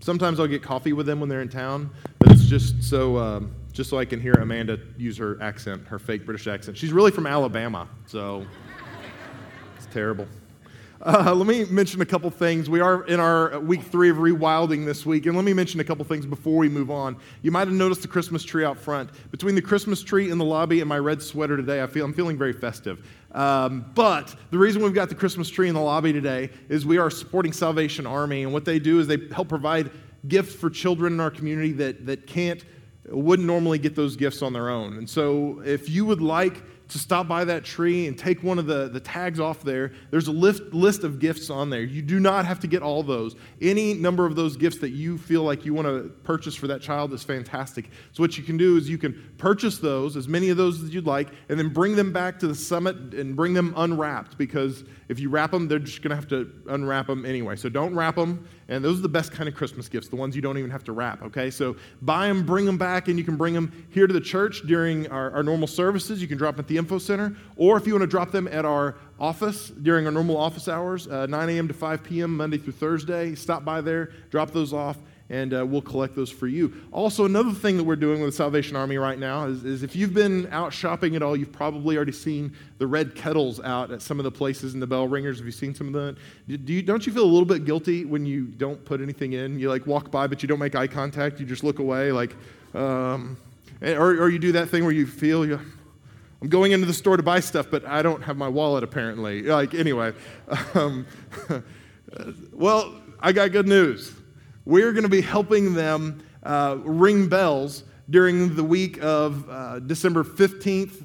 Sometimes I'll get coffee with them when they're in town, but it's just so um, just so I can hear Amanda use her accent, her fake British accent. She's really from Alabama, so it's terrible. Uh, let me mention a couple things. We are in our week three of rewilding this week, and let me mention a couple things before we move on. You might have noticed the Christmas tree out front. Between the Christmas tree in the lobby and my red sweater today, I feel I'm feeling very festive. Um, but the reason we've got the Christmas tree in the lobby today is we are supporting Salvation Army, and what they do is they help provide gifts for children in our community that that can't wouldn't normally get those gifts on their own. And so, if you would like to stop by that tree and take one of the, the tags off there. There's a list, list of gifts on there. You do not have to get all those. Any number of those gifts that you feel like you want to purchase for that child is fantastic. So, what you can do is you can purchase those, as many of those as you'd like, and then bring them back to the summit and bring them unwrapped because if you wrap them, they're just going to have to unwrap them anyway. So, don't wrap them. And those are the best kind of Christmas gifts, the ones you don't even have to wrap, okay? So buy them, bring them back, and you can bring them here to the church during our, our normal services. You can drop them at the info center. Or if you want to drop them at our office during our normal office hours, uh, 9 a.m. to 5 p.m., Monday through Thursday, stop by there, drop those off, and uh, we'll collect those for you. Also, another thing that we're doing with the Salvation Army right now is, is, if you've been out shopping at all, you've probably already seen the red kettles out at some of the places in the bell ringers. Have you seen some of that? Do you, don't you feel a little bit guilty when you don't put anything in? You like walk by, but you don't make eye contact. You just look away, like, um, or, or you do that thing where you feel you. I'm going into the store to buy stuff, but I don't have my wallet apparently. Like, anyway. Um, well, I got good news we're going to be helping them uh, ring bells during the week of uh, December 15th,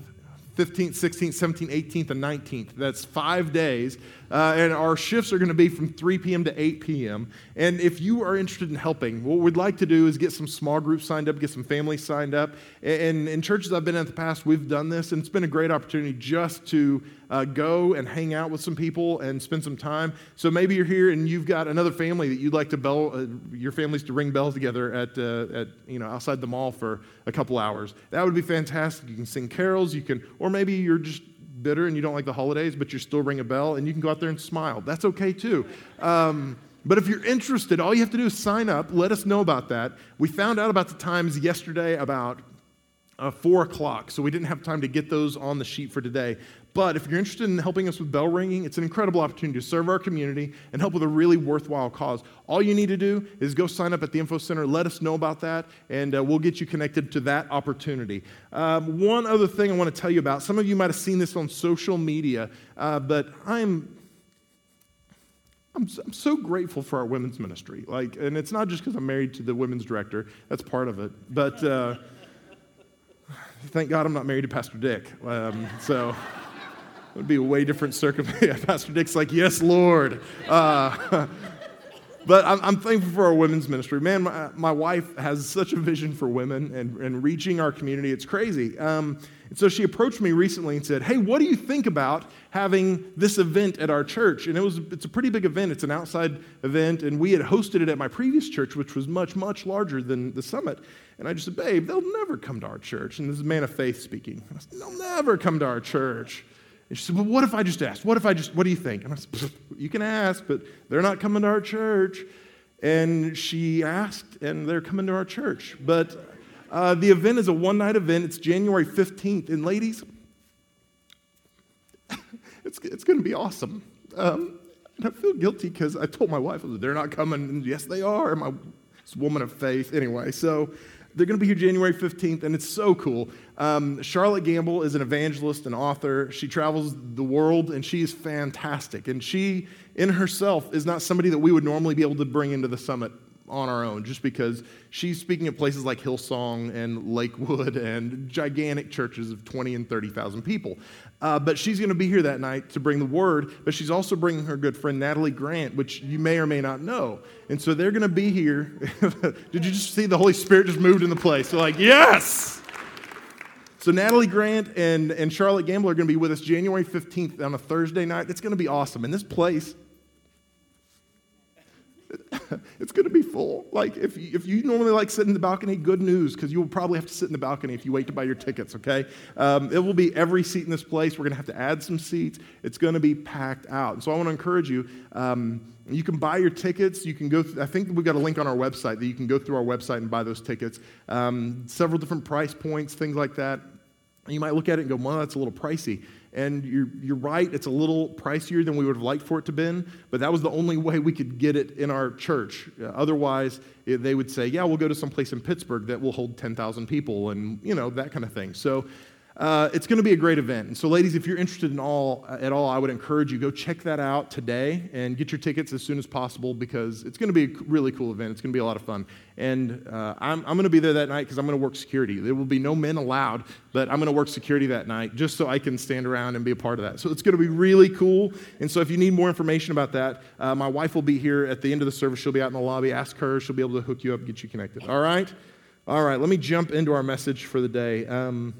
15th, 16th, 17th, 18th, and 19th. That's five days. Uh, and our shifts are going to be from 3 p.m. to 8 p.m. And if you are interested in helping, what we'd like to do is get some small groups signed up, get some families signed up. And in churches I've been in the past, we've done this, and it's been a great opportunity just to uh, go and hang out with some people and spend some time. So maybe you're here and you've got another family that you'd like to bell, uh, your families to ring bells together at, uh, at, you know, outside the mall for a couple hours. That would be fantastic. You can sing carols, you can, or maybe you're just bitter and you don't like the holidays, but you still ring a bell and you can go out there and smile. That's okay too. Um, but if you're interested, all you have to do is sign up. Let us know about that. We found out about the times yesterday about uh, 4 o'clock, so we didn't have time to get those on the sheet for today. But if you're interested in helping us with bell ringing, it's an incredible opportunity to serve our community and help with a really worthwhile cause. All you need to do is go sign up at the Info Center, let us know about that, and uh, we'll get you connected to that opportunity. Um, one other thing I want to tell you about some of you might have seen this on social media, uh, but I'm I'm, so grateful for our women's ministry. Like, and it's not just because I'm married to the women's director, that's part of it. But uh, thank God I'm not married to Pastor Dick. Um, so it would be a way different circumstance. Pastor Dick's like, yes, Lord. Uh, but I'm, I'm, thankful for our women's ministry. Man, my, my, wife has such a vision for women and, and reaching our community. It's crazy. Um, and so she approached me recently and said, Hey, what do you think about having this event at our church? And it was, it's a pretty big event. It's an outside event. And we had hosted it at my previous church, which was much, much larger than the summit. And I just said, Babe, they'll never come to our church. And this is a man of faith speaking. I said, they'll never come to our church. And she said, Well, what if I just asked? What if I just, what do you think? And I said, You can ask, but they're not coming to our church. And she asked, and they're coming to our church. But uh, the event is a one night event. It's January 15th. And ladies, it's, it's going to be awesome. Um, and I feel guilty because I told my wife, they're not coming. And yes, they are. My this woman of faith. Anyway, so they're going to be here January 15th, and it's so cool. Um, Charlotte Gambill is an evangelist and author. She travels the world, and she is fantastic. And she, in herself, is not somebody that we would normally be able to bring into the summit on our own, just because she's speaking at places like Hillsong and Lakewood and gigantic churches of 20 and 30,000 people. Uh, but she's going to be here that night to bring the word, but she's also bringing her good friend Natalie Grant, which you may or may not know. And so they're going to be here. Did you just see the Holy Spirit just moved in the place? So, like, yes! So Natalie Grant and, and Charlotte Gambill are going to be with us January 15th on a Thursday night. It's going to be awesome. And this place, it's going to be full. Like, if you, if you normally like sitting in the balcony, good news, because you will probably have to sit in the balcony if you wait to buy your tickets, okay? Um, it will be every seat in this place. We're going to have to add some seats. It's going to be packed out. So I want to encourage you. Um, you can buy your tickets. You can go. I think we've got a link on our website that you can go through our website and buy those tickets. Um, several different price points, things like that. You might look at it and go, well, that's a little pricey. And you're, you're right, it's a little pricier than we would have liked for it to have been, but that was the only way we could get it in our church. Uh, otherwise, they would say, yeah, we'll go to some place in Pittsburgh that will hold 10,000 people and, you know, that kind of thing. So uh, it's going to be a great event. And so, ladies, if you're interested in all at all, I would encourage you go check that out today and get your tickets as soon as possible because it's going to be a really cool event. It's going to be a lot of fun. And uh, I'm, I'm going to be there that night because I'm going to work security. There will be no men allowed, but I'm going to work security that night just so I can stand around and be a part of that. So it's going to be really cool. And so, if you need more information about that, uh, my wife will be here at the end of the service. She'll be out in the lobby. Ask her. She'll be able to hook you up, get you connected. All right. All right. Let me jump into our message for the day. Um,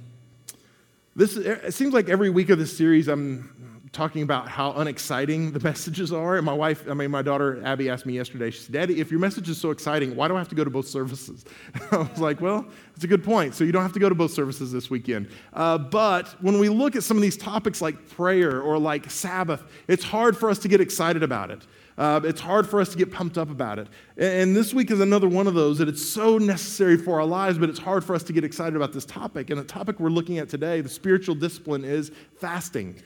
this, it seems like every week of this series, I'm talking about how unexciting the messages are. And my wife, I mean, my daughter Abby asked me yesterday, she said, Daddy, if your message is so exciting, why do I have to go to both services? I was like, Well, it's a good point. So you don't have to go to both services this weekend. Uh, but when we look at some of these topics like prayer or like Sabbath, it's hard for us to get excited about it. Uh, it's hard for us to get pumped up about it. And this week is another one of those that it's so necessary for our lives, but it's hard for us to get excited about this topic. And the topic we're looking at today, the spiritual discipline, is fasting.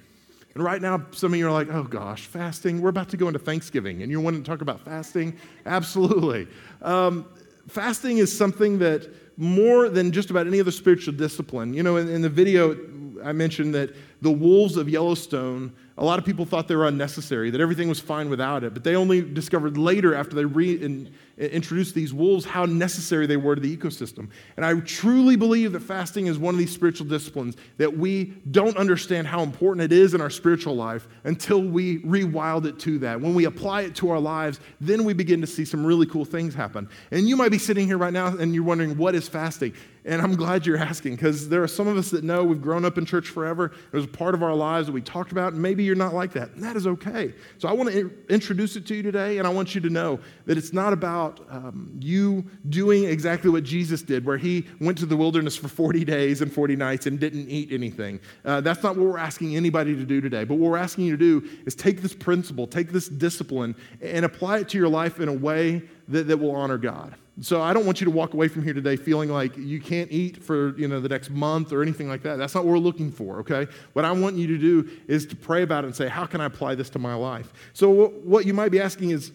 And right now, some of you are like, oh gosh, fasting. We're about to go into Thanksgiving, and you want to talk about fasting? Absolutely. Um, fasting is something that more than just about any other spiritual discipline, you know, in, in the video, I mentioned that the wolves of Yellowstone a lot of people thought they were unnecessary, that everything was fine without it, but they only discovered later, after they re- in, introduced these wolves, how necessary they were to the ecosystem. And I truly believe that fasting is one of these spiritual disciplines that we don't understand how important it is in our spiritual life until we rewild it to that. When we apply it to our lives, then we begin to see some really cool things happen. And you might be sitting here right now and you're wondering, what is fasting? And I'm glad you're asking because there are some of us that know we've grown up in church forever. It was a part of our lives that we talked about, and maybe you're not like that. And that is okay. So I want to introduce it to you today, and I want you to know that it's not about um, you doing exactly what Jesus did, where he went to the wilderness for 40 days and 40 nights and didn't eat anything. Uh, that's not what we're asking anybody to do today. But what we're asking you to do is take this principle, take this discipline, and apply it to your life in a way that, that will honor God. So I don't want you to walk away from here today feeling like you can't eat for you know the next month or anything like that. That's not what we're looking for, okay? What I want you to do is to pray about it and say, how can I apply this to my life? So what you might be asking is,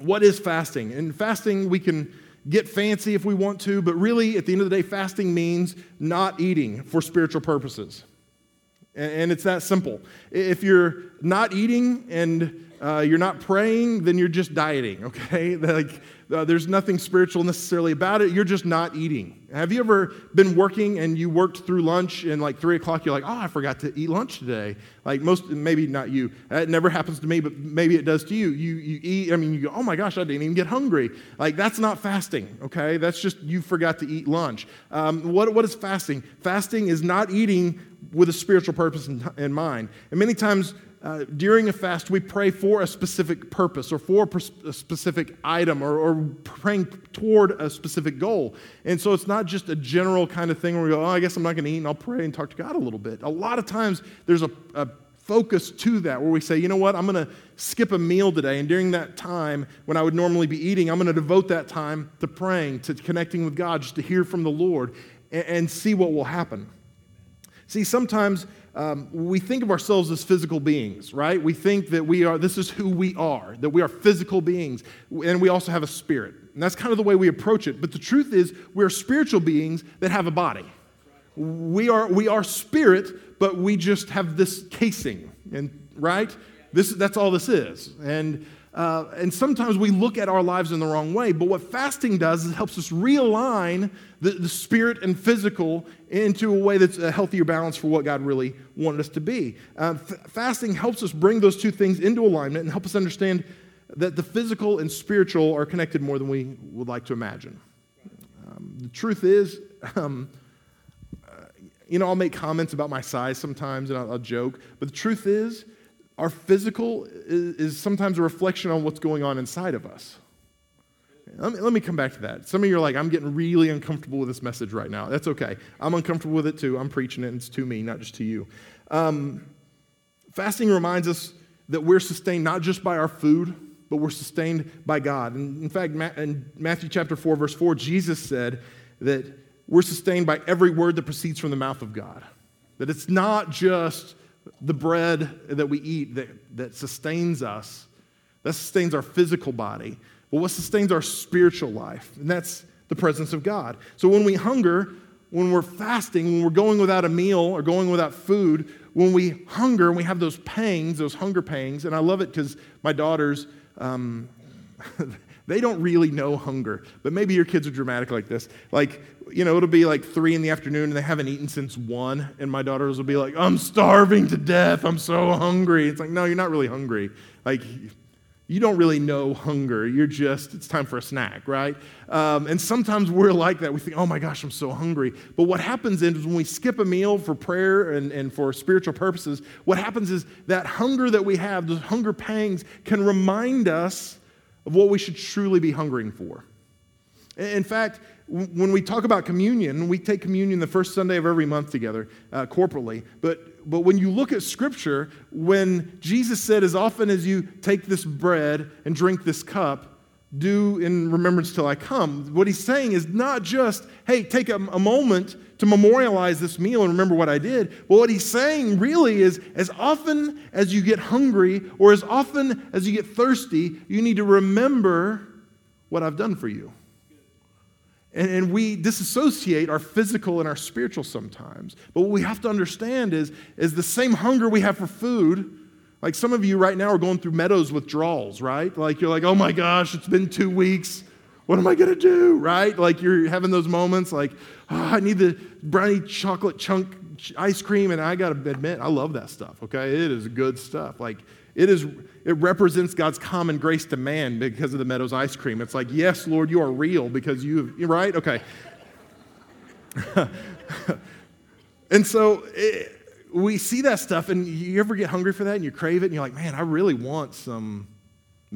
what is fasting? And fasting, we can get fancy if we want to, but really, at the end of the day, fasting means not eating for spiritual purposes. And it's that simple. If you're not eating and uh, you're not praying, then you're just dieting, okay? Like, uh, there's nothing spiritual necessarily about it. You're just not eating. Have you ever been working and you worked through lunch and like three o'clock, you're like, oh, I forgot to eat lunch today? Like most, maybe not you. It never happens to me, but maybe it does to you. You, you eat, I mean, you go, oh my gosh, I didn't even get hungry. Like that's not fasting, okay? That's just you forgot to eat lunch. Um, what, what is fasting? Fasting is not eating with a spiritual purpose in, in mind. And many times uh, during a fast, we pray for a specific purpose or for a specific item or, or, praying toward a specific goal. And so it's not just a general kind of thing where we go, oh, I guess I'm not going to eat and I'll pray and talk to God a little bit. A lot of times there's a, a focus to that where we say, you know what, I'm going to skip a meal today. And during that time, when I would normally be eating, I'm going to devote that time to praying, to connecting with God, just to hear from the Lord and, and see what will happen. See, sometimes um, we think of ourselves as physical beings, right? We think that we are, this is who we are, that we are physical beings, and we also have a spirit. And that's kind of the way we approach it. But the truth is, we're spiritual beings that have a body. We are, we are spirit, but we just have this casing, and right? This, that's all this is. And uh, and sometimes we look at our lives in the wrong way. But what fasting does is it helps us realign the, the spirit and physical into a way that's a healthier balance for what God really wanted us to be. Uh, f- fasting helps us bring those two things into alignment and help us understand that the physical and spiritual are connected more than we would like to imagine. Um, the truth is, um, uh, you know, I'll make comments about my size sometimes and I'll, I'll joke, but the truth is, our physical is, is sometimes a reflection on what's going on inside of us. let me, let me come back to that. Some of you are like, I'm getting really uncomfortable with this message right now. That's okay. I'm uncomfortable with it too. I'm preaching it, and it's to me, not just to you. Um, fasting reminds us that we're sustained not just by our food, but we're sustained by God. And in fact, in Matthew chapter 4, verse 4, Jesus said that we're sustained by every word that proceeds from the mouth of God. That it's not just the bread that we eat that, that sustains us, that sustains our physical body, but what sustains our spiritual life, and that's the presence of God. So when we hunger, when we're fasting, when we're going without a meal or going without food, when we hunger and we have those pangs, those hunger pangs, and I love it because my daughters, um, they don't really know hunger, but maybe your kids are dramatic like this. Like, you know, it'll be like three in the afternoon and they haven't eaten since one, and my daughters will be like, I'm starving to death. I'm so hungry. It's like, no, you're not really hungry. Like, you don't really know hunger. You're just, it's time for a snack, right? Um, and sometimes we're like that. We think, oh my gosh, I'm so hungry. But what happens is when we skip a meal for prayer and, and for spiritual purposes, what happens is that hunger that we have, those hunger pangs, can remind us of what we should truly be hungering for. In fact, when we talk about communion, we take communion the first Sunday of every month together uh, corporately. But, but when you look at Scripture, when Jesus said, as often as you take this bread and drink this cup, do in remembrance till I come, what he's saying is not just, hey, take a, a moment to memorialize this meal and remember what I did. But what he's saying really is, as often as you get hungry or as often as you get thirsty, you need to remember what I've done for you. And, and we disassociate our physical and our spiritual sometimes. But what we have to understand is, is the same hunger we have for food. Like some of you right now are going through Meadows withdrawals, right? Like you're like, oh my gosh, it's been two weeks. What am I going to do, right? Like you're having those moments like, oh, I need the brownie chocolate chunk ice cream. And I got to admit, I love that stuff, okay? It is good stuff. Like it is it represents God's common grace to man because of the Meadows ice cream. It's like, yes, Lord, you are real because you, you're right? Okay. and so it, we see that stuff, and you ever get hungry for that and you crave it, and you're like, man, I really want some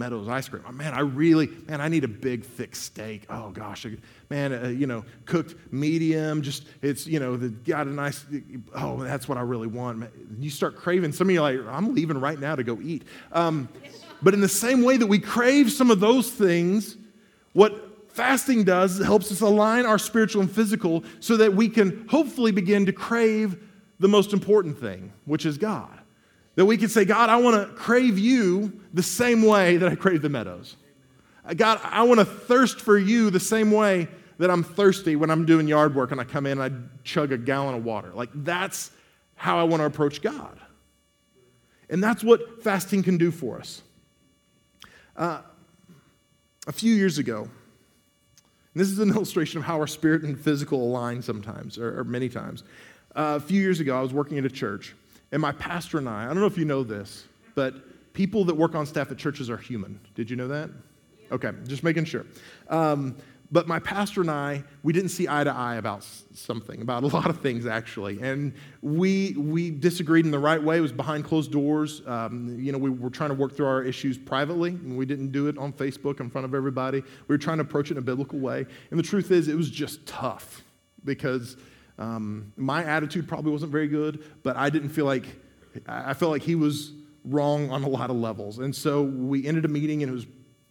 Meadows ice cream. Oh, man, I really, man, I need a big, thick steak. Oh, gosh. Man, uh, you know, cooked medium, just, it's, you know, the, got a nice, oh, that's what I really want. You start craving. Some of you like, I'm leaving right now to go eat. Um, but in the same way that we crave some of those things, what fasting does helps us align our spiritual and physical so that we can hopefully begin to crave the most important thing, which is God. That we can say, God, I want to crave you the same way that I crave the meadows. Uh, God, I want to thirst for you the same way that I'm thirsty when I'm doing yard work and I come in and I chug a gallon of water. Like, that's how I want to approach God. And that's what fasting can do for us. Uh, a few years ago, this is an illustration of how our spirit and physical align sometimes, or, or many times. Uh, a few years ago, I was working at a church, and my pastor and I, I don't know if you know this, but people that work on staff at churches are human. Did you know that? Okay, just making sure. Um, but my pastor and I, we didn't see eye to eye about something, about a lot of things actually. And we, we disagreed in the right way. It was behind closed doors. Um, you know, we were trying to work through our issues privately, and we didn't do it on Facebook in front of everybody. We were trying to approach it in a biblical way. And the truth is, it was just tough because um, my attitude probably wasn't very good, but I didn't feel like, I felt like he was wrong on a lot of levels. And so we ended a meeting and it was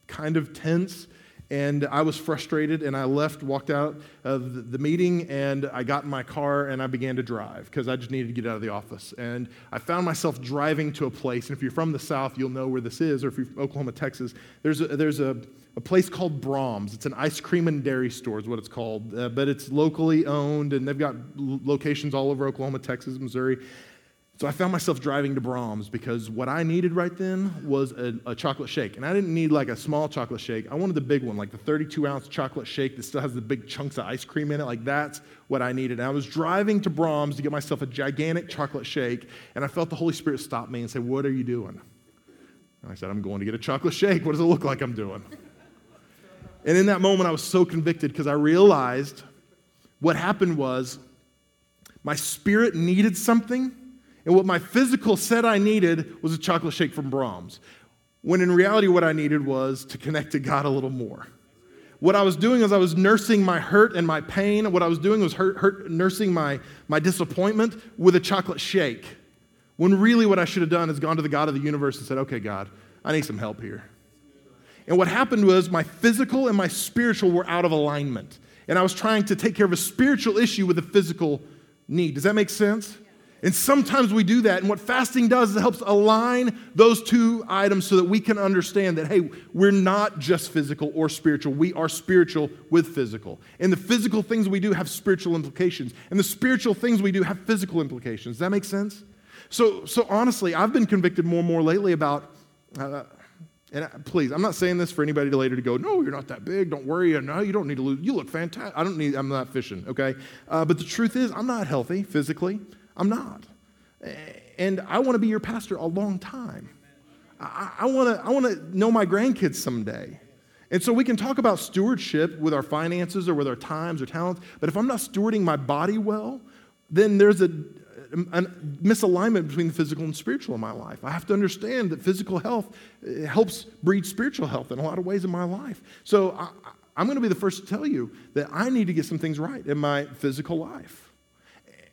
kind of tense. And I was frustrated and I left, walked out of the meeting, and I got in my car and I began to drive because I just needed to get out of the office. And I found myself driving to a place, and if you're from the South, you'll know where this is, or if you're from Oklahoma, Texas, there's a, there's a, a place called Braum's. It's an ice cream and dairy store, is what it's called, uh, but it's locally owned, and they've got locations all over Oklahoma, Texas, Missouri. So I found myself driving to Braum's because what I needed right then was a, a, chocolate shake. And I didn't need like a small chocolate shake. I wanted the big one, like the 32 ounce chocolate shake that still has the big chunks of ice cream in it. Like that's what I needed. And I was driving to Braum's to get myself a gigantic chocolate shake. And I felt the Holy Spirit stop me and say, What are you doing? And I said, I'm going to get a chocolate shake. What does it look like I'm doing? And in that moment, I was so convicted because I realized what happened was my spirit needed something and what my physical said I needed was a chocolate shake from Braum's, When in reality, what I needed was to connect to God a little more. what I was doing is I was nursing my hurt and my pain. What I was doing was hurt, hurt, nursing my, my disappointment with a chocolate shake. When really what I should have done is gone to the God of the universe and said, okay, God, I need some help here. And what happened was my physical and my spiritual were out of alignment. And I was trying to take care of a spiritual issue with a physical need. Does that make sense? And sometimes we do that. And what fasting does is it helps align those two items so that we can understand that, hey, we're not just physical or spiritual. We are spiritual with physical. And the physical things we do have spiritual implications. And the spiritual things we do have physical implications. Does that make sense? So, so honestly, I've been convicted more and more lately about, uh, and please, I'm not saying this for anybody to later to go, no, you're not that big. Don't worry. No, you don't need to lose. You look fantastic. I don't need, I'm not fishing, okay? Uh, but the truth is, I'm not healthy physically. I'm not. And I want to be your pastor a long time. I, I want to I wanna know my grandkids someday. And so we can talk about stewardship with our finances or with our times or talents, but if I'm not stewarding my body well, then there's a, a misalignment between the physical and spiritual in my life. I have to understand that physical health eh, helps breed spiritual health in a lot of ways in my life. So I, I'm going to be the first to tell you that I need to get some things right in my physical life.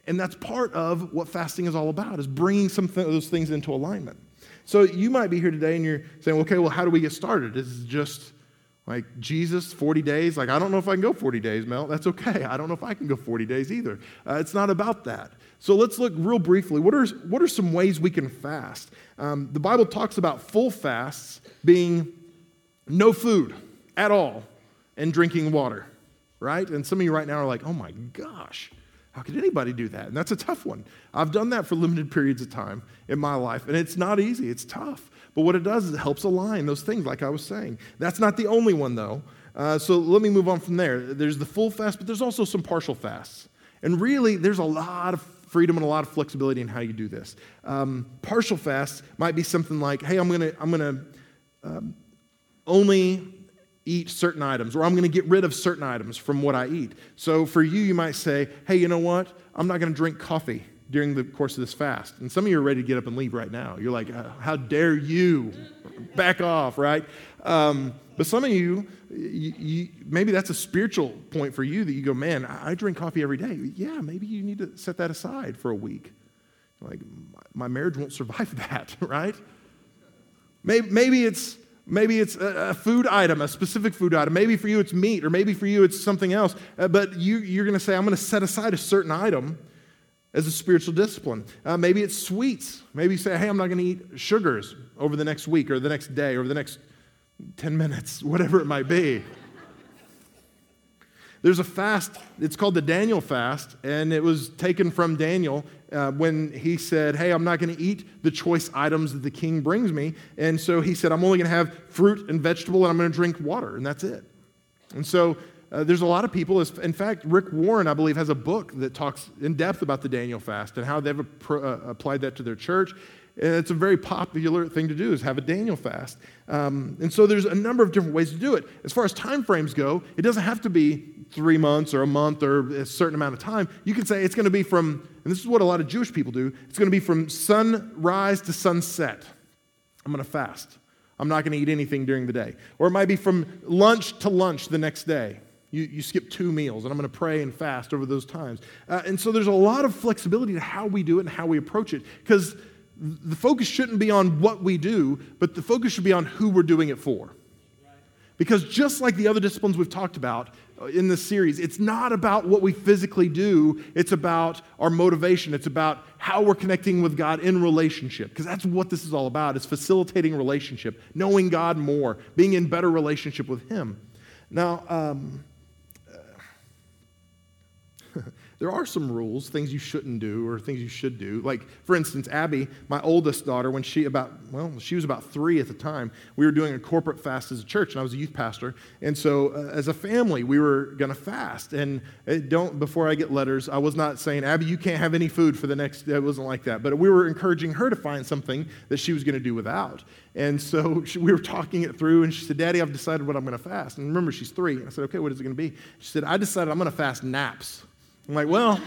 And that's part of what fasting is all about, is bringing some of those things into alignment. So you might be here today and you're saying, okay, well, how do we get started? Is it just like Jesus, 40 days? Like, I don't know if I can go 40 days, Mel. That's okay. I don't know if I can go 40 days either. Uh, it's not about that. So let's look real briefly. What are, what are some ways we can fast? Um, the Bible talks about full fasts being no food at all and drinking water, right? And some of you right now are like, oh my gosh, how could anybody do that? And that's a tough one. I've done that for limited periods of time in my life, and it's not easy, it's tough. But what it does is it helps align those things, like I was saying. That's not the only one, though. Uh, so let me move on from there. There's the full fast, but there's also some partial fasts. And really, there's a lot of freedom and a lot of flexibility in how you do this. Um, partial fasts might be something like, hey, I'm going to I'm gonna, um, only eat certain items, or I'm going to get rid of certain items from what I eat. So for you, you might say, hey, you know what? I'm not going to drink coffee during the course of this fast. And some of you are ready to get up and leave right now. You're like, uh, how dare you? Back off, right? Um, but some of you, you, you, maybe that's a spiritual point for you that you go, man, I, I drink coffee every day. Yeah, maybe you need to set that aside for a week. Like, my marriage won't survive that, right? Maybe, maybe it's Maybe it's a, food item, a specific food item. Maybe for you it's meat, or maybe for you it's something else. Uh, but you, you're going to say, I'm going to set aside a certain item as a spiritual discipline. Uh, maybe it's sweets. Maybe you say, hey, I'm not going to eat sugars over the next week, or the next day, or the next 10 minutes, whatever it might be. There's a fast, it's called the Daniel fast, and it was taken from Daniel uh, when he said, Hey, I'm not going to eat the choice items that the king brings me. And so he said, I'm only going to have fruit and vegetable, and I'm going to drink water, and that's it. And so uh, there's a lot of people. In fact, Rick Warren, I believe, has a book that talks in depth about the Daniel fast and how they've uh, applied that to their church. And it's a very popular thing to do is have a Daniel fast. Um, and so there's a number of different ways to do it. As far as time frames go, it doesn't have to be three months or a month or a certain amount of time. You can say it's going to be from, and this is what a lot of Jewish people do, it's going to be from sunrise to sunset. I'm going to fast. I'm not going to eat anything during the day. Or it might be from lunch to lunch the next day. You, you skip two meals, and I'm going to pray and fast over those times. Uh, and so there's a lot of flexibility to how we do it and how we approach it. Because the focus shouldn't be on what we do, but the focus should be on who we're doing it for. Because just like the other disciplines we've talked about in this series, it's not about what we physically do, it's about our motivation. It's about how we're connecting with God in relationship. Because that's what this is all about. It's facilitating relationship, knowing God more, being in better relationship with Him. Now, um, there are some rules, things you shouldn't do or things you should do. Like, for instance, Abby, my oldest daughter, when she about, well, she was about three at the time, we were doing a corporate fast as a church, and I was a youth pastor. And so, uh, as a family, we were going to fast. And don't, before I get letters, I was not saying, Abby, you can't have any food for the next, it wasn't like that. But we were encouraging her to find something that she was going to do without. And so she, we were talking it through, and she said, Daddy, I've decided what I'm going to fast. And remember, she's three. And I said, Okay, what is it going to be? She said, I decided I'm going to fast naps. I'm like, well,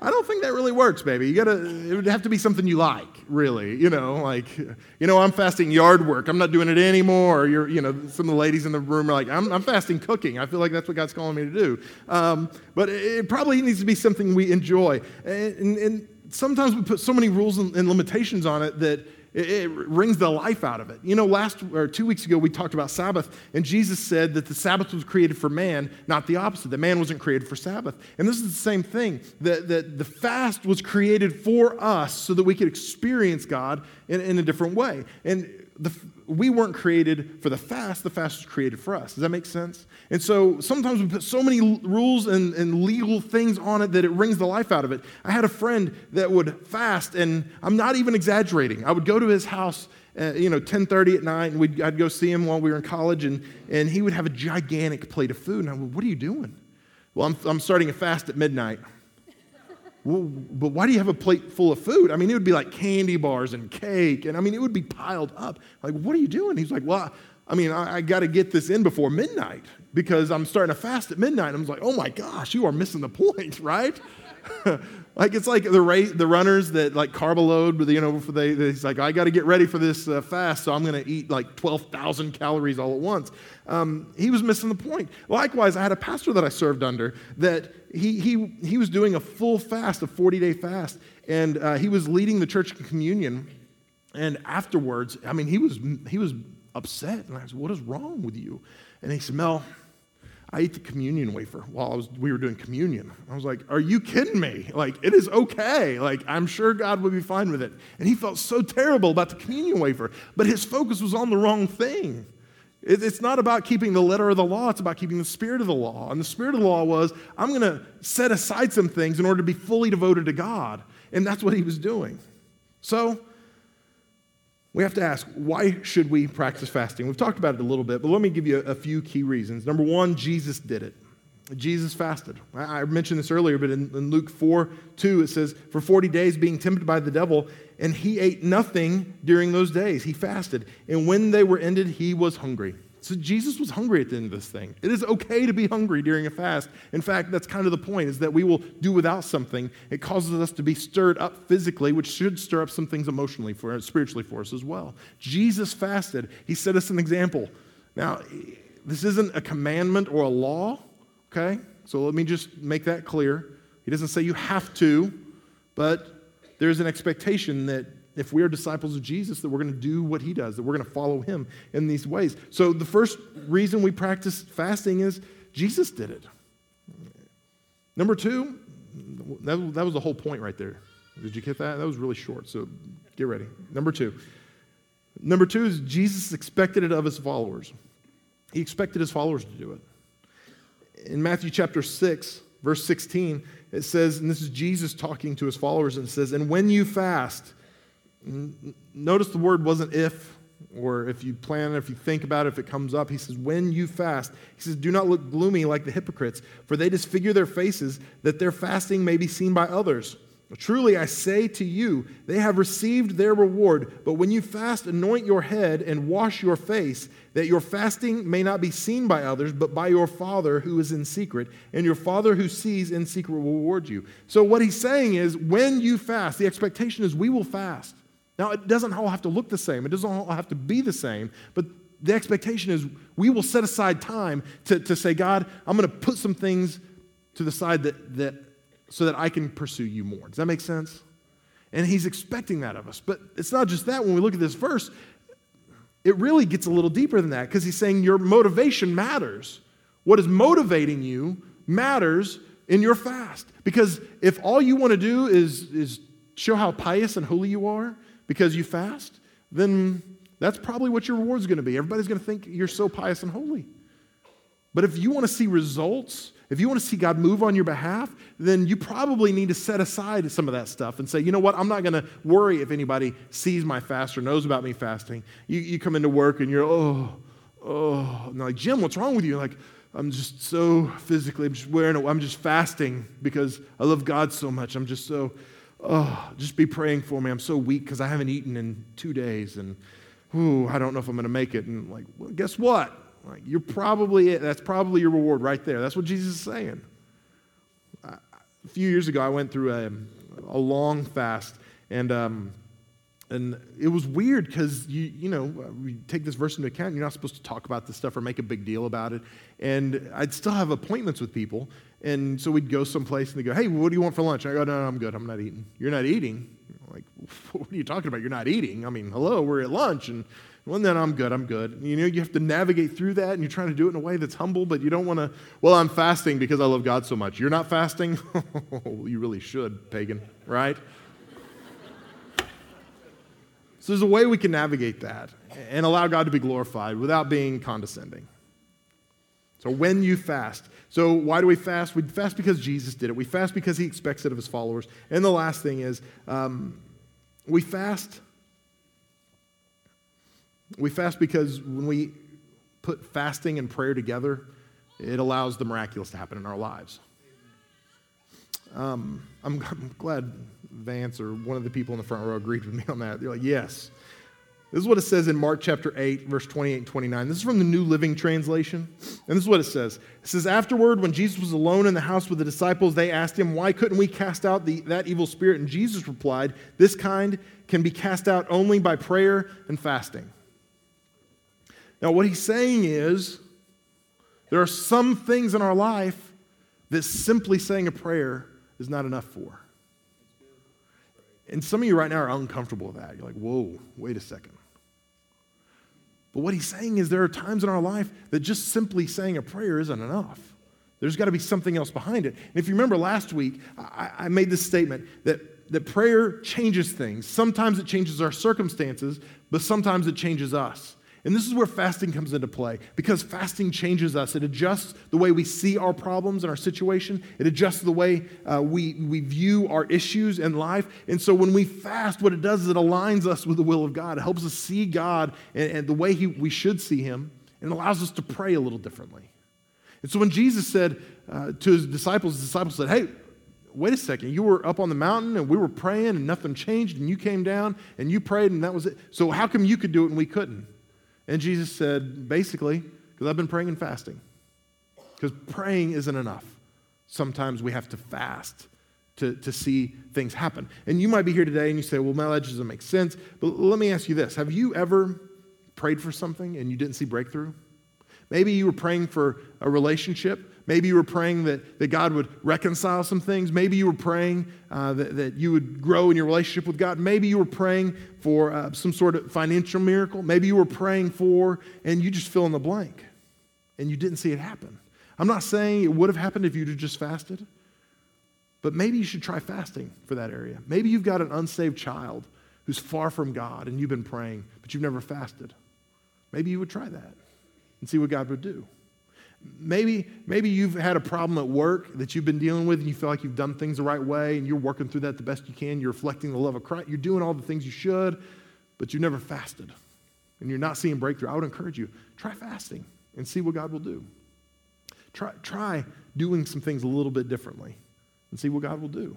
I don't think that really works, baby. You gotta, it would have to be something you like, really. You know, like, you know, I'm fasting yard work. I'm not doing it anymore. You're, you know, some of the ladies in the room are like, I'm, I'm fasting cooking. I feel like that's what God's calling me to do. Um, but it probably needs to be something we enjoy. And, and, sometimes we put so many rules and limitations on it that it, it wrings the life out of it. You know, last or two weeks ago, we talked about Sabbath, and Jesus said that the Sabbath was created for man, not the opposite. That man wasn't created for Sabbath. And this is the same thing that, that the fast was created for us so that we could experience God in, in a different way. And the, we weren't created for the fast, the fast was created for us. Does that make sense? And so sometimes we put so many rules and, and legal things on it that it wrings the life out of it. I had a friend that would fast, and I'm not even exaggerating. I would go to his house. Uh, you know, 10:30 at night, and we'd, I'd go see him while we were in college, and, and he would have a gigantic plate of food. And I would, "What are you doing?" Well, I'm, I'm starting a fast at midnight. Well, but why do you have a plate full of food? I mean, it would be like candy bars and cake, and I mean, it would be piled up. Like, what are you doing? He's like, well, I mean, I, I got to get this in before midnight because I'm starting to fast at midnight. I'm like, oh my gosh, you are missing the point, right? like it's like the race, the runners that like carb load, but you know, for they, he's like, I got to get ready for this uh, fast, so I'm going to eat like 12,000 calories all at once. Um, he was missing the point. Likewise, I had a pastor that I served under that he he he was doing a full fast, a 40 day fast, and uh, he was leading the church communion. And afterwards, I mean, he was he was upset, and I said, "What is wrong with you?" And he said, "Mel." I ate the communion wafer while I was, we were doing communion. I was like, Are you kidding me? Like, it is okay. Like, I'm sure God would be fine with it. And he felt so terrible about the communion wafer, but his focus was on the wrong thing. It's not about keeping the letter of the law, it's about keeping the spirit of the law. And the spirit of the law was, I'm going to set aside some things in order to be fully devoted to God. And that's what he was doing. So, we have to ask, why should we practice fasting? We've talked about it a little bit, but let me give you a, few key reasons. Number one, Jesus did it. Jesus fasted. I, I mentioned this earlier, but in, in Luke 4 2, it says, For 40 days being tempted by the devil, and he ate nothing during those days. He fasted. And when they were ended, he was hungry. So Jesus was hungry at the end of this thing. It is okay to be hungry during a fast. In fact, that's kind of the point is that we will do without something. It causes us to be stirred up physically, which should stir up some things emotionally for spiritually for us as well. Jesus fasted. He set us an example. Now, this isn't a commandment or a law, okay? So let me just make that clear. He doesn't say you have to, but there's an expectation that if we are disciples of Jesus, that we're going to do what he does, that we're going to follow him in these ways. So the first reason we practice fasting is Jesus did it. Number two, that, that was the whole point right there. Did you get that? That was really short, so get ready. Number two. Number two is Jesus expected it of his followers. He expected his followers to do it. In Matthew chapter 6, verse 16, it says, and this is Jesus talking to his followers, and it says, And when you fast, Notice the word wasn't if, or if you plan, if you think about it, if it comes up. He says, when you fast, he says, do not look gloomy like the hypocrites, for they disfigure their faces that their fasting may be seen by others. Truly, I say to you, they have received their reward. But when you fast, anoint your head and wash your face, that your fasting may not be seen by others, but by your Father who is in secret. And your Father who sees in secret will reward you. So, what he's saying is, when you fast, the expectation is we will fast. Now, it doesn't all have to look the same, it doesn't all have to be the same, but the expectation is we will set aside time to, to say, God, I'm going to put some things to the side that, that, so that I can pursue you more. Does that make sense? And he's expecting that of us. But it's not just that. When we look at this verse, it really gets a little deeper than that because he's saying your motivation matters. What is motivating you matters in your fast. Because if all you want to do is, is show how pious and holy you are, because you fast, then that's probably what your reward is going to be. Everybody's going to think you're so pious and holy. But if you want to see results, if you want to see God move on your behalf, then you probably need to set aside some of that stuff and say, you know what, I'm not going to worry if anybody sees my fast or knows about me fasting. You, you come into work and you're, oh, oh, and like, Jim, what's wrong with you? Like, I'm just so physically, I'm just wearing, a, I'm just fasting because I love God so much. I'm just so, oh, just be praying for me. I'm so weak because I haven't eaten in two days, and ooh, I don't know if I'm going to make it. And like, well, guess what? Like, you're probably it. that's probably your reward right there. That's what Jesus is saying. a few years ago, I went through a, a long fast, and um, and it was weird because you you know we take this verse into account. You're not supposed to talk about this stuff or make a big deal about it. And I'd still have appointments with people, and so we'd go someplace and they go, "Hey, what do you want for lunch?" I go, "No, no I'm good. I'm not eating." You're not eating? like, what are you talking about? You're not eating? I mean, hello, we're at lunch, and well, then I'm good. I'm good. You know, you have to navigate through that, and you're trying to do it in a way that's humble, but you don't want to. Well, I'm fasting because I love God so much. You're not fasting. Oh, you really should, pagan, right? So there's a way we can navigate that and allow God to be glorified without being condescending. So when you fast, so why do we fast? We fast because Jesus did it. We fast because he expects it of his followers. And the last thing is, um, we fast. We fast because when we put fasting and prayer together, it allows the miraculous to happen in our lives. Um, I'm, I'm, glad Vance or one of the people in the front row agreed with me on that. They're like, yes. This is what it says in Mark chapter 8, verse 28 and 29. This is from the New Living Translation. And this is what it says It says, Afterward, when Jesus was alone in the house with the disciples, they asked him, Why couldn't we cast out the, that evil spirit? And Jesus replied, This kind can be cast out only by prayer and fasting. Now, what he's saying is, there are some things in our life that simply saying a prayer is not enough for. And some of you right now are uncomfortable with that. You're like, whoa, wait a second. But what he's saying is there are times in our life that just simply saying a prayer isn't enough. There's got to be something else behind it. And if you remember last week, I, I made this statement that, that prayer changes things. Sometimes it changes our circumstances, but sometimes it changes us. And this is where fasting comes into play because fasting changes us. It adjusts the way we see our problems and our situation, it adjusts the way uh, we, we view our issues in life. And so when we fast, what it does is it aligns us with the will of God. It helps us see God and, and the way he, we should see Him, and allows us to pray a little differently. And so when Jesus said uh, to his disciples, his disciples said, Hey, wait a second, you were up on the mountain and we were praying and nothing changed, and you came down and you prayed and that was it. So how come you could do it and we couldn't? And Jesus said, basically, because I've been praying and fasting. Because praying isn't enough. Sometimes we have to fast to, to see things happen. And you might be here today and you say, well, my that doesn't make sense. But let me ask you this Have you ever prayed for something and you didn't see breakthrough? Maybe you were praying for a relationship Maybe you were praying that, that God would reconcile some things. Maybe you were praying uh, that, that you would grow in your relationship with God. Maybe you were praying for uh, some sort of financial miracle. Maybe you were praying for, and you just fill in the blank and you didn't see it happen. I'm not saying it would have happened if you'd just fasted, but maybe you should try fasting for that area. Maybe you've got an unsaved child who's far from God and you've been praying, but you've never fasted. Maybe you would try that and see what God would do. Maybe, maybe you've had a problem at work that you've been dealing with and you feel like you've done things the right way and you're working through that the best you can. You're reflecting the love of Christ. You're doing all the things you should, but you never fasted and you're not seeing breakthrough. I would encourage you try fasting and see what God will do. Try, try doing some things a little bit differently and see what God will do.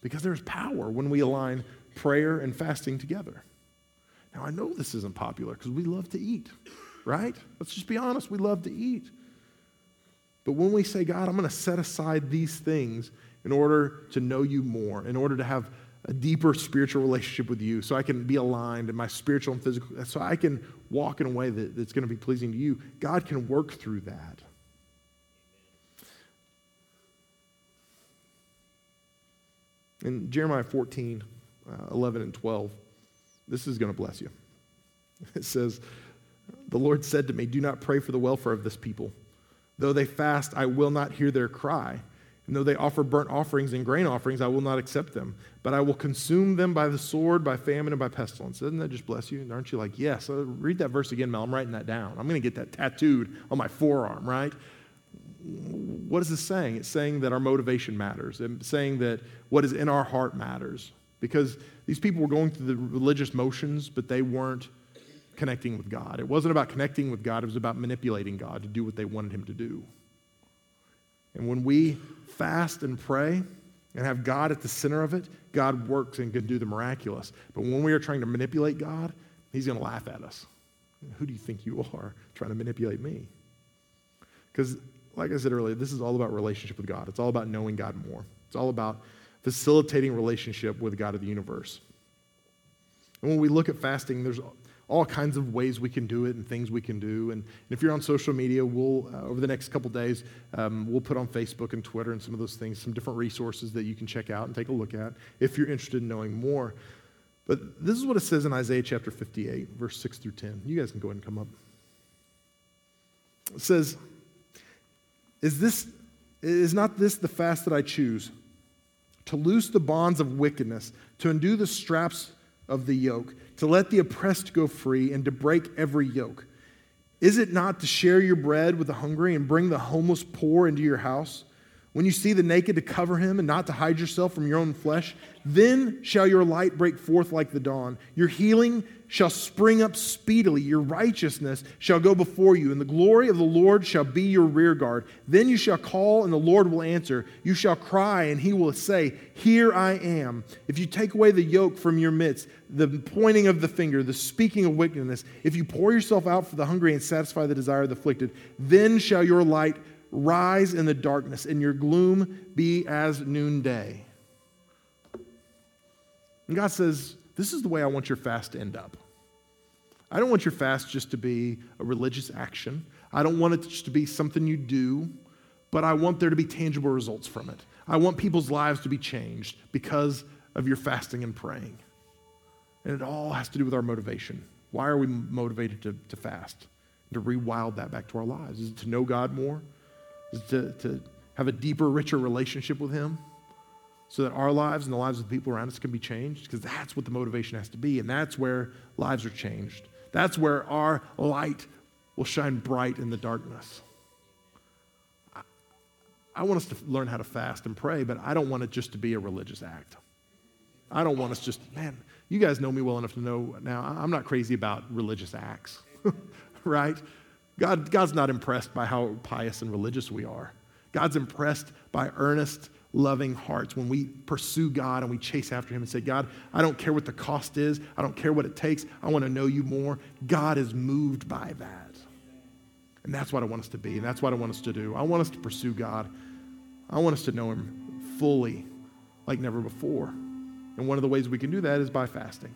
Because there's power when we align prayer and fasting together. Now, I know this isn't popular because we love to eat, right? Let's just be honest, we love to eat. But when we say, God, I'm going to set aside these things in order to know you more, in order to have a deeper spiritual relationship with you, so I can be aligned in my spiritual and physical, so I can walk in a way that, that's going to be pleasing to you, God can work through that. In Jeremiah 14, uh, 11 and 12, this is going to bless you. It says, The Lord said to me, Do not pray for the welfare of this people Though they fast, I will not hear their cry. And though they offer burnt offerings and grain offerings, I will not accept them. But I will consume them by the sword, by famine, and by pestilence. Doesn't that just bless you? Aren't you like, yes? Uh, read that verse again, Mel. I'm writing that down. I'm going to get that tattooed on my forearm, right? What is this saying? It's saying that our motivation matters. It's saying that what is in our heart matters. Because these people were going through the religious motions, but they weren't connecting with God. It wasn't about connecting with God, it was about manipulating God to do what they wanted Him to do. And when we fast and pray and have God at the center of it, God works and can do the miraculous. But when we are trying to manipulate God, He's going to laugh at us. Who do you think you are trying to manipulate me? Because, like I said earlier, this is all about relationship with God. It's all about knowing God more. It's all about facilitating relationship with God of the universe. And when we look at fasting, there's all kinds of ways we can do it and things we can do. And, if you're on social media, we'll, uh, over the next couple days, um, we'll put on Facebook and Twitter and some of those things, some different resources that you can check out and take a look at if you're interested in knowing more. But this is what it says in Isaiah chapter 58, verse 6 through 10. You guys can go ahead and come up. It says, Is this is not this the fast that I choose? To loose the bonds of wickedness, to undo the straps of the yoke, to let the oppressed go free, and to break every yoke. Is it not to share your bread with the hungry and bring the homeless poor into your house? When you see the naked, to cover him and not to hide yourself from your own flesh, then shall your light break forth like the dawn. Your healing shall spring up speedily. Your righteousness shall go before you, and the glory of the Lord shall be your rear guard. Then you shall call, and the Lord will answer. You shall cry, and he will say, Here I am. If you take away the yoke from your midst, the pointing of the finger, the speaking of wickedness, if you pour yourself out for the hungry and satisfy the desire of the afflicted, then shall your light rise in the darkness, and your gloom be as noonday. And God says, This is the way I want your fast to end up. I don't want your fast just to be a religious action. I don't want it just to be something you do, but I want there to be tangible results from it. I want people's lives to be changed because of your fasting and praying. And it all has to do with our motivation. Why are we motivated to, to fast? To rewild that back to our lives? Is it to know God more? Is it to, to have a deeper, richer relationship with Him? so that our lives and the lives of the people around us can be changed? Because that's what the motivation has to be, and that's where lives are changed. That's where our light will shine bright in the darkness. I want us to learn how to fast and pray, but I don't want it just to be a religious act. I don't want us just, man, you guys know me well enough to know now, I'm not crazy about religious acts, right? God, God's not impressed by how pious and religious we are. God's impressed by earnest loving hearts when we pursue God and we chase after Him and say, God, I don't care what the cost is, I don't care what it takes, I want to know you more. God is moved by that. And that's what I want us to be, and that's what I want us to do. I want us to pursue God. I want us to know Him fully like never before. And one of the ways we can do that is by fasting.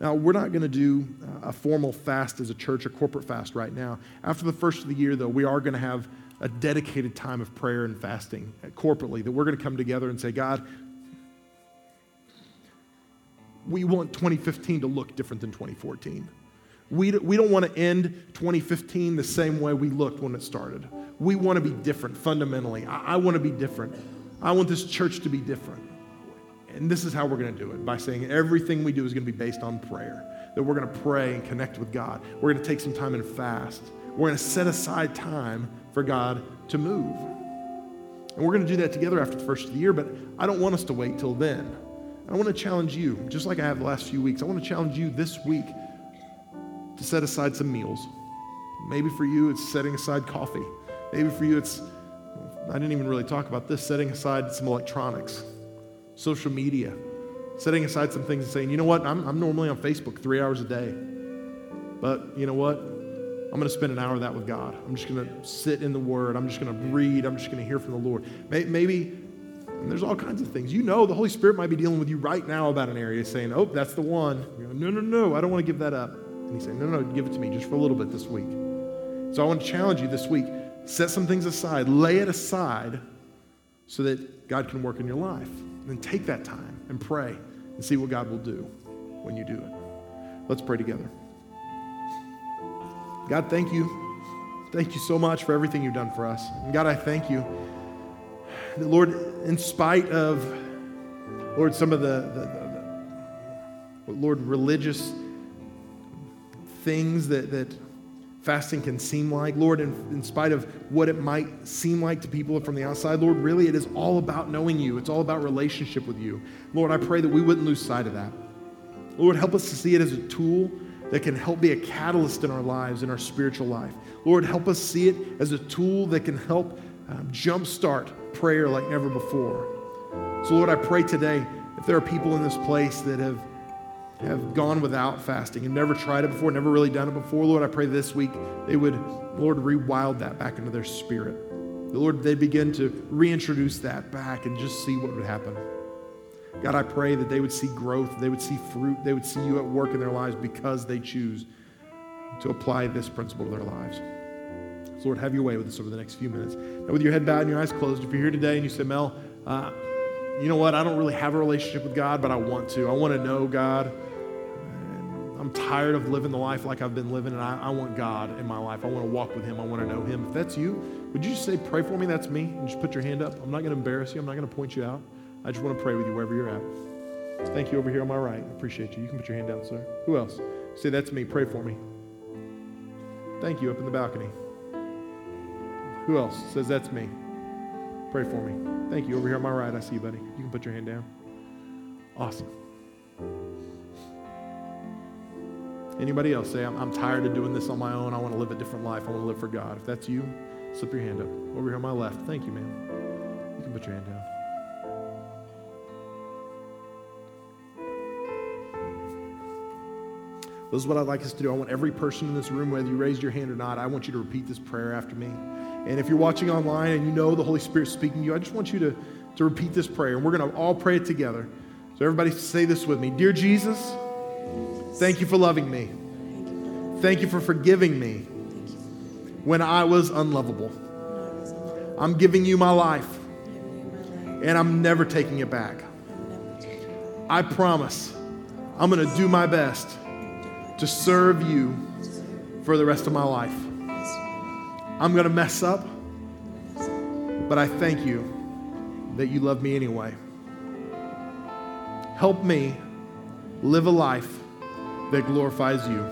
Now, we're not going to do uh, a formal fast as a church, a corporate fast right now. After the first of the year, though, we are going to have a dedicated time of prayer and fasting corporately, that we're going to come together and say, God, we want 2015 to look different than 2014. We, we don't want to end 2015 the same way we looked when it started. We want to be different fundamentally. I, I want to be different. I want this church to be different. And this is how we're going to do it by saying everything we do is going to be based on prayer. That we're going to pray and connect with God. We're going to take some time and fast. We're going to set aside time for God to move. And we're going to do that together after the first of the year, but I don't want us to wait till then. I want to challenge you, just like I have the last few weeks, I want to challenge you this week to set aside some meals. Maybe for you, it's setting aside coffee. Maybe for you, it's, I didn't even really talk about this, setting aside some electronics, social media, setting aside some things and saying, you know what, I'm, I'm normally on Facebook three hours a day. But you know what? I'm going to spend an hour of that with God. I'm just going to sit in the Word. I'm just going to read. I'm just going to hear from the Lord. Maybe there's all kinds of things. You know, the Holy Spirit might be dealing with you right now about an area, saying, "Oh, that's the one." Go, no, no, no, I don't want to give that up. And He's saying, "No, no, give it to me just for a little bit this week." So I want to challenge you this week: set some things aside, lay it aside, so that God can work in your life. And then take that time and pray and see what God will do when you do it. Let's pray together. God, thank you. Thank you so much for everything you've done for us. And God, I thank you. That, Lord, in spite of, Lord, some of the, the, the, the Lord, religious things that, that fasting can seem like, Lord, in, in spite of what it might seem like to people from the outside, Lord, really it is all about knowing you. It's all about relationship with you. Lord, I pray that we wouldn't lose sight of that. Lord, help us to see it as a tool that can help be a catalyst in our lives, in our spiritual life. Lord, help us see it as a tool that can help um, jumpstart prayer like never before. So, Lord, I pray today if there are people in this place that have have gone without fasting and never tried it before, never really done it before, Lord, I pray this week they would, Lord, rewild that back into their spirit. The Lord, they begin to reintroduce that back and just see what would happen. God, I pray that they would see growth, they would see fruit, they would see you at work in their lives because they choose to apply this principle to their lives. So, Lord, have your way with us over the next few minutes. Now, with your head bowed and your eyes closed, if you're here today and you say, Mel, uh, you know what? I don't really have a relationship with God, but I want to. I want to know God. I'm tired of living the life like I've been living, and I, I, want God in my life. I want to walk with Him. I want to know Him. If that's you, would you just say, Pray for me? That's me. And just put your hand up. I'm not going to embarrass you. I'm not going to point you out. I just want to pray with you wherever you're at. Thank you over here on my right. I appreciate you. You can put your hand down, sir. Who else? Say, That's me. Pray for me. Thank you up in the balcony. Who else says, That's me? Pray for me. Thank you. Over here on my right, I see you, buddy. You can put your hand down. Awesome. Anybody else say, I'm, I'm tired of doing this on my own. I want to live a different life. I want to live for God. If that's you, slip your hand up. Over here on my left. Thank you, man. You can put your hand down. This is what I'd like us to do. I want every person in this room, whether you raised your hand or not, I want you to repeat this prayer after me. And if you're watching online and you know the Holy Spirit speaking to you, I just want you to, to repeat this prayer. And we're going to all pray it together. So, everybody say this with me Dear Jesus, Thank you for loving me. Thank you for forgiving me when I was unlovable. I'm giving you my life, and I'm never taking it back. I promise I'm going to do my best to serve you for the rest of my life. I'm going to mess up, but I thank you that you love me anyway. Help me live a life that glorifies you.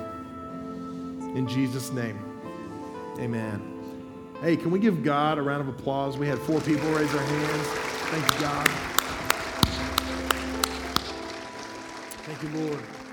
In Jesus' name, amen. Hey, can we give God a round of applause? We had four people raise their hands. Thank you, God. Thank you, Lord.